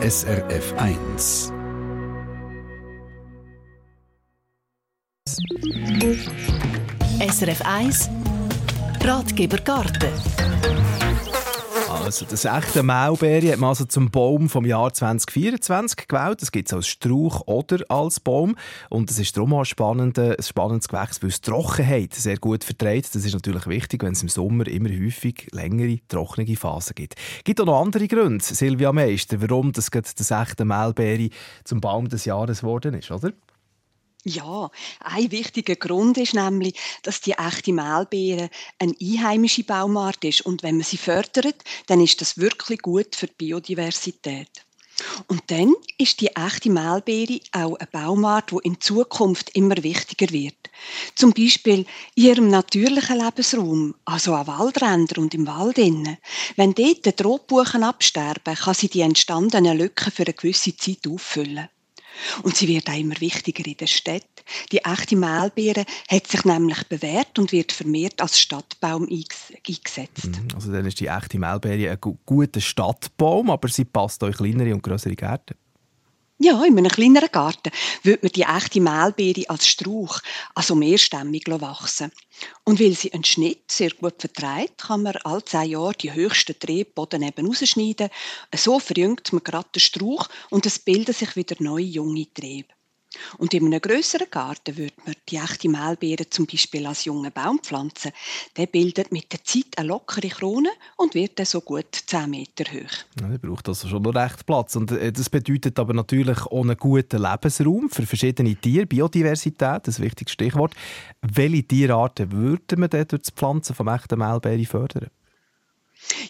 SRF 1. SRF 1 Ratgeber Garten also, das echte Maulbeere hat man also zum Baum vom Jahr 2024 gewählt. Das gibt es als Strauch oder als Baum. Und es ist darum auch ein, ein spannendes Gewächs, weil es Trockenheit sehr gut verträgt. Das ist natürlich wichtig, wenn es im Sommer immer häufig längere, trockene Phasen gibt. Es gibt auch noch andere Gründe, Silvia Meister, warum das, das echte Maulbeere zum Baum des Jahres geworden ist, oder? Ja, ein wichtiger Grund ist nämlich, dass die echte Mehlbeere eine einheimische Baumart ist und wenn man sie fördert, dann ist das wirklich gut für die Biodiversität. Und dann ist die echte Mehlbeere auch eine Baumart, die in Zukunft immer wichtiger wird. Zum Beispiel in ihrem natürlichen Lebensraum, also an Waldrändern und im Wald. Wenn dort die Rotbuchen absterben, kann sie die entstandenen Lücken für eine gewisse Zeit auffüllen. Und sie wird auch immer wichtiger in der Stadt. Die echte Mehlbeere hat sich nämlich bewährt und wird vermehrt als Stadtbaum eingesetzt. Mhm. Also dann ist die echte Mehlbeere ein guter Stadtbaum, aber sie passt auch in kleinere und größere Gärten. Ja, in einem kleineren Garten würde man die echte Mehlbeere als Strauch, also mehrstämmig wachsen. Und weil sie einen Schnitt sehr gut vertreibt, kann man alle zehn Jahre die höchsten Triebboden eben rausschneiden. So verjüngt man gerade den Strauch und es bilden sich wieder neue junge Triebe. Und in einem grösseren Garten würde man die echte Mehlbeere zum Beispiel als jungen Baum pflanzen. Der bildet mit der Zeit eine lockere Krone und wird dann so gut 10 Meter hoch. Ja, der braucht also schon noch recht Platz. Und äh, das bedeutet aber natürlich auch einen guten Lebensraum für verschiedene Tiere. Biodiversität, das wichtiges Stichwort. Welche Tierarten würde man denn durch das Pflanzen von echten Mehlbeeren fördern?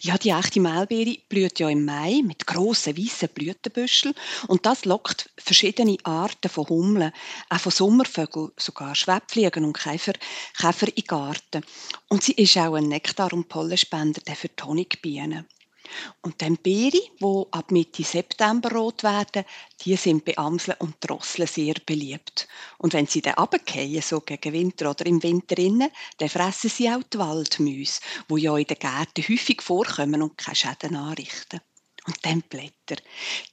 Ja, die echte Mehlbeere blüht ja im Mai mit grossen weißen Blütenbüscheln und das lockt verschiedene Arten von Hummeln, auch von Sommervögeln, sogar Schwebfliegen und Käfer, Käfer in Garten. Und sie ist auch ein Nektar- und Pollenspender für die Honigbienen. Und dann Beere, die ab Mitte September rot werden, die sind bei Amseln und Drosseln sehr beliebt. Und wenn sie dann runterfallen, so gegen Winter oder im Winter dann fressen sie auch die Waldmäuse, die ja in den Gärten häufig vorkommen und keine Schäden anrichten. Und dann Blätter.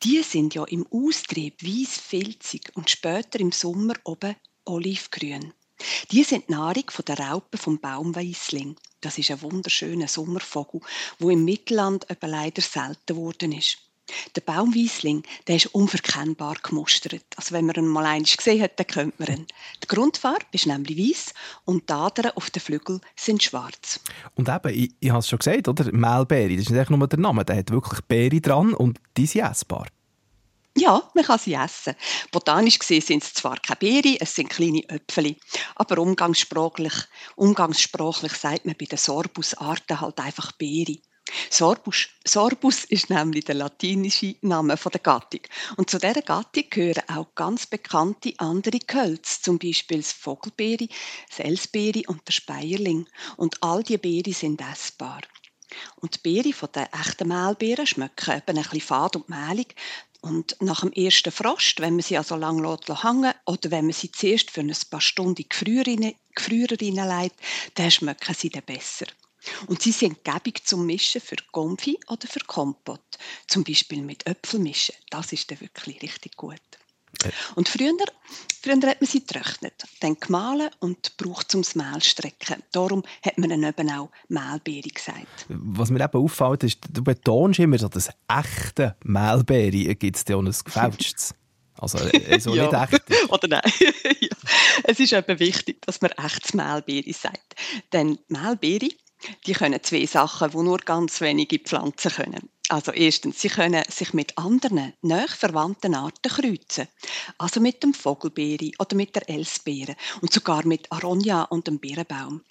Die sind ja im Austrieb weiß filzig und später im Sommer oben olivgrün. Die sind die Nahrung der Raupen vom Baumweisling. Das ist ein wunderschöner Sommervogel, wo im Mittelland aber leider selten geworden ist. Der Baumweisling, der ist unverkennbar gemustert. Also wenn man ihn mal einmal gesehen hat, dann kennt man ihn. Die Grundfarbe ist nämlich weiß und die Adern auf den Flügeln sind schwarz. Und eben, ich, ich habe es schon gesagt, oder? Mehlbeere, das ist nicht nur der Name, der hat wirklich Beere dran und die sind essbar. Ja, man kann sie essen. Botanisch gesehen sind es zwar keine Beeren, es sind kleine Äpfel. Aber umgangssprachlich, umgangssprachlich sagt man bei den Sorbusarten halt einfach Beere. Sorbus, Sorbus ist nämlich der latinische Name der Gattung. Und zu dieser Gattung gehören auch ganz bekannte andere Gehölze, zum Beispiel das Vogelbeere, das Elsbeere und der Speierling. Und all diese Beere sind essbar. Und die Beere von den echten Mehlbeeren schmecken eben ein bisschen fad und mehlig. Und nach dem ersten Frost, wenn man sie also lang hängen oder wenn man sie zuerst für ein paar Stunden in die Gefrierer reinlegt, dann schmecken sie dann besser. Und sie sind gäbig zum Mischen für Konfi oder für Kompott. Zum Beispiel mit Äpfelmischen. Das ist dann wirklich richtig gut. Und früher, früher hat man sie getrocknet, dann gemahlen und braucht zum Mehl strecken. Darum hat man dann eben auch Mehlbeere gesagt. Was mir eben auffällt, ist, du betonst immer so das echte Mehlbeere. Gibt es dir auch ein gefälschtes? Also äh, so ja. nicht echt. Oder nein. ja. Es ist eben wichtig, dass man echtes Mehlbeere sagt. Denn Mehlbeere, die können zwei Sachen, die nur ganz wenige Pflanzen können. Also erstens, sie können sich mit anderen, näher verwandten Arten kreuzen. Also mit dem Vogelbeere oder mit der Elsbeere und sogar mit Aronia und dem Birnbaum.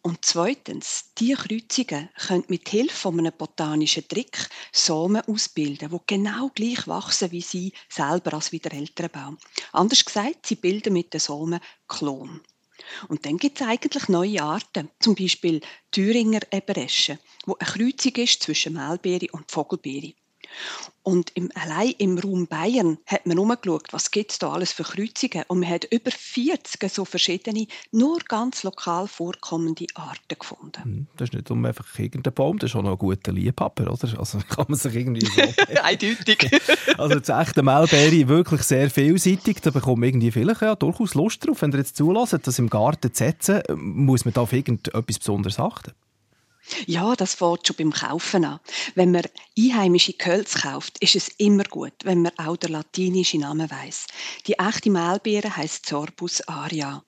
Und zweitens, diese Kreuzungen können mit Hilfe von einem botanischen Trick Samen ausbilden, die genau gleich wachsen wie sie selber als wie der ältere Baum. Anders gesagt, sie bilden mit den Samen Klon. Und dann gibt es eigentlich neue Arten, zum Beispiel Thüringer Eberesche, wo eine Kreuzung ist zwischen Mehlbeere und Vogelbeere. Und im, allein im Raum Bayern hat man umgeschaut, was gibt es da alles für Kreuzungen. Und man hat über 40 so verschiedene, nur ganz lokal vorkommende Arten gefunden. Hm, das ist nicht um einfach irgendein Baum, das ist auch noch ein guter Liebhaber, oder? Also kann man sich irgendwie so... Eindeutig. also das echte Melbeere wirklich sehr vielseitig, da bekommt irgendwie vielleicht ja, durchaus Lust drauf. Wenn ihr jetzt zulässt, das im Garten zu setzen, muss man da auf irgendetwas Besonderes achten? Ja, das fängt schon beim Kaufen an. Wenn man einheimische Gehölze kauft, ist es immer gut, wenn man auch den latinischen Namen weiß. Die echte Mehlbeere heißt Sorbus aria.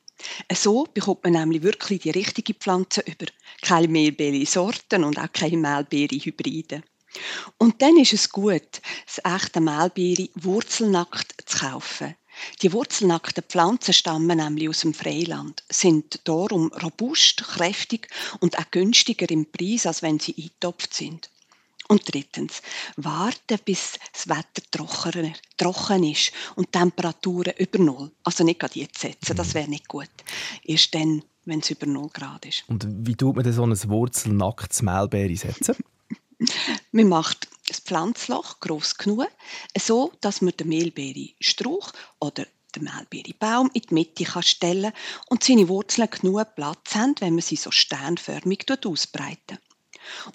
So bekommt man nämlich wirklich die richtige Pflanze über. Keine Mehlbeere-Sorten und auch keine Mehlbeere-Hybride. Und dann ist es gut, das echte Mehlbeere wurzelnackt zu kaufen. Die wurzelnackten Pflanzen stammen nämlich aus dem Freiland, sind darum robust, kräftig und auch günstiger im Preis, als wenn sie eingetopft sind. Und drittens, warten, bis das Wetter trockener, trocken ist und Temperaturen über Null. Also nicht gerade jetzt setzen, das wäre nicht gut. Erst dann, wenn es über Null Grad ist. Und wie tut man denn so ein wurzelnacktes Mehlbeere setzen? man macht das Pflanzloch groß genug, so dass man den Mehlbeere-Strauch oder den Mehlbeere-Baum in die Mitte kann stellen und seine Wurzeln genug Platz haben, wenn man sie so sternförmig ausbreiten.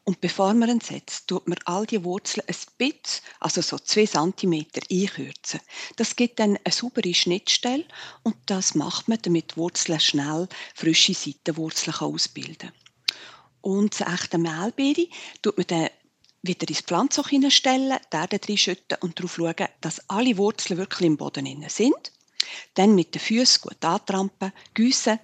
Und bevor man ihn setzt, tut man all die Wurzeln ein bisschen, also so zwei Zentimeter, einkürzen. Das gibt dann eine saubere Schnittstelle und das macht man, damit die Wurzeln schnell frische Seitenwurzeln ausbilden kann. Und das echte Mehlbeere tut man dann wieder ins Pflanzloch hineinstellen, die Erde reinschütten und darauf schauen, dass alle Wurzeln wirklich im Boden sind. Dann mit den Füßen gut antrampen, gießen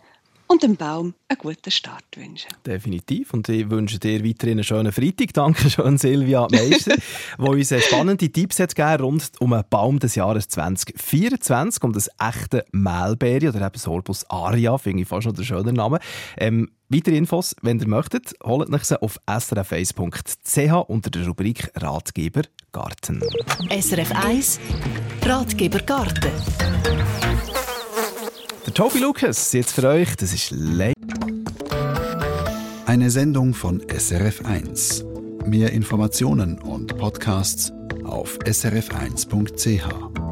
und dem Baum einen guten Start wünschen. Definitiv. Und ich wünsche dir weiterhin einen schönen Freitag. Danke schön, Silvia Meister, die uns spannende Tipps hat gegeben rund um einen Baum des Jahres 2024, um das echte Mehlbeere oder eben Sorbus aria, finde ich fast noch der schöne Name. Ähm, weitere Infos, wenn ihr möchtet, holt euch sie auf srf1.ch unter der Rubrik Ratgeber Garten. SRF 1 Ratgeber Garten. Tobi Lucas, jetzt für euch, das ist Le Eine Sendung von SRF1. Mehr Informationen und Podcasts auf srf1.ch.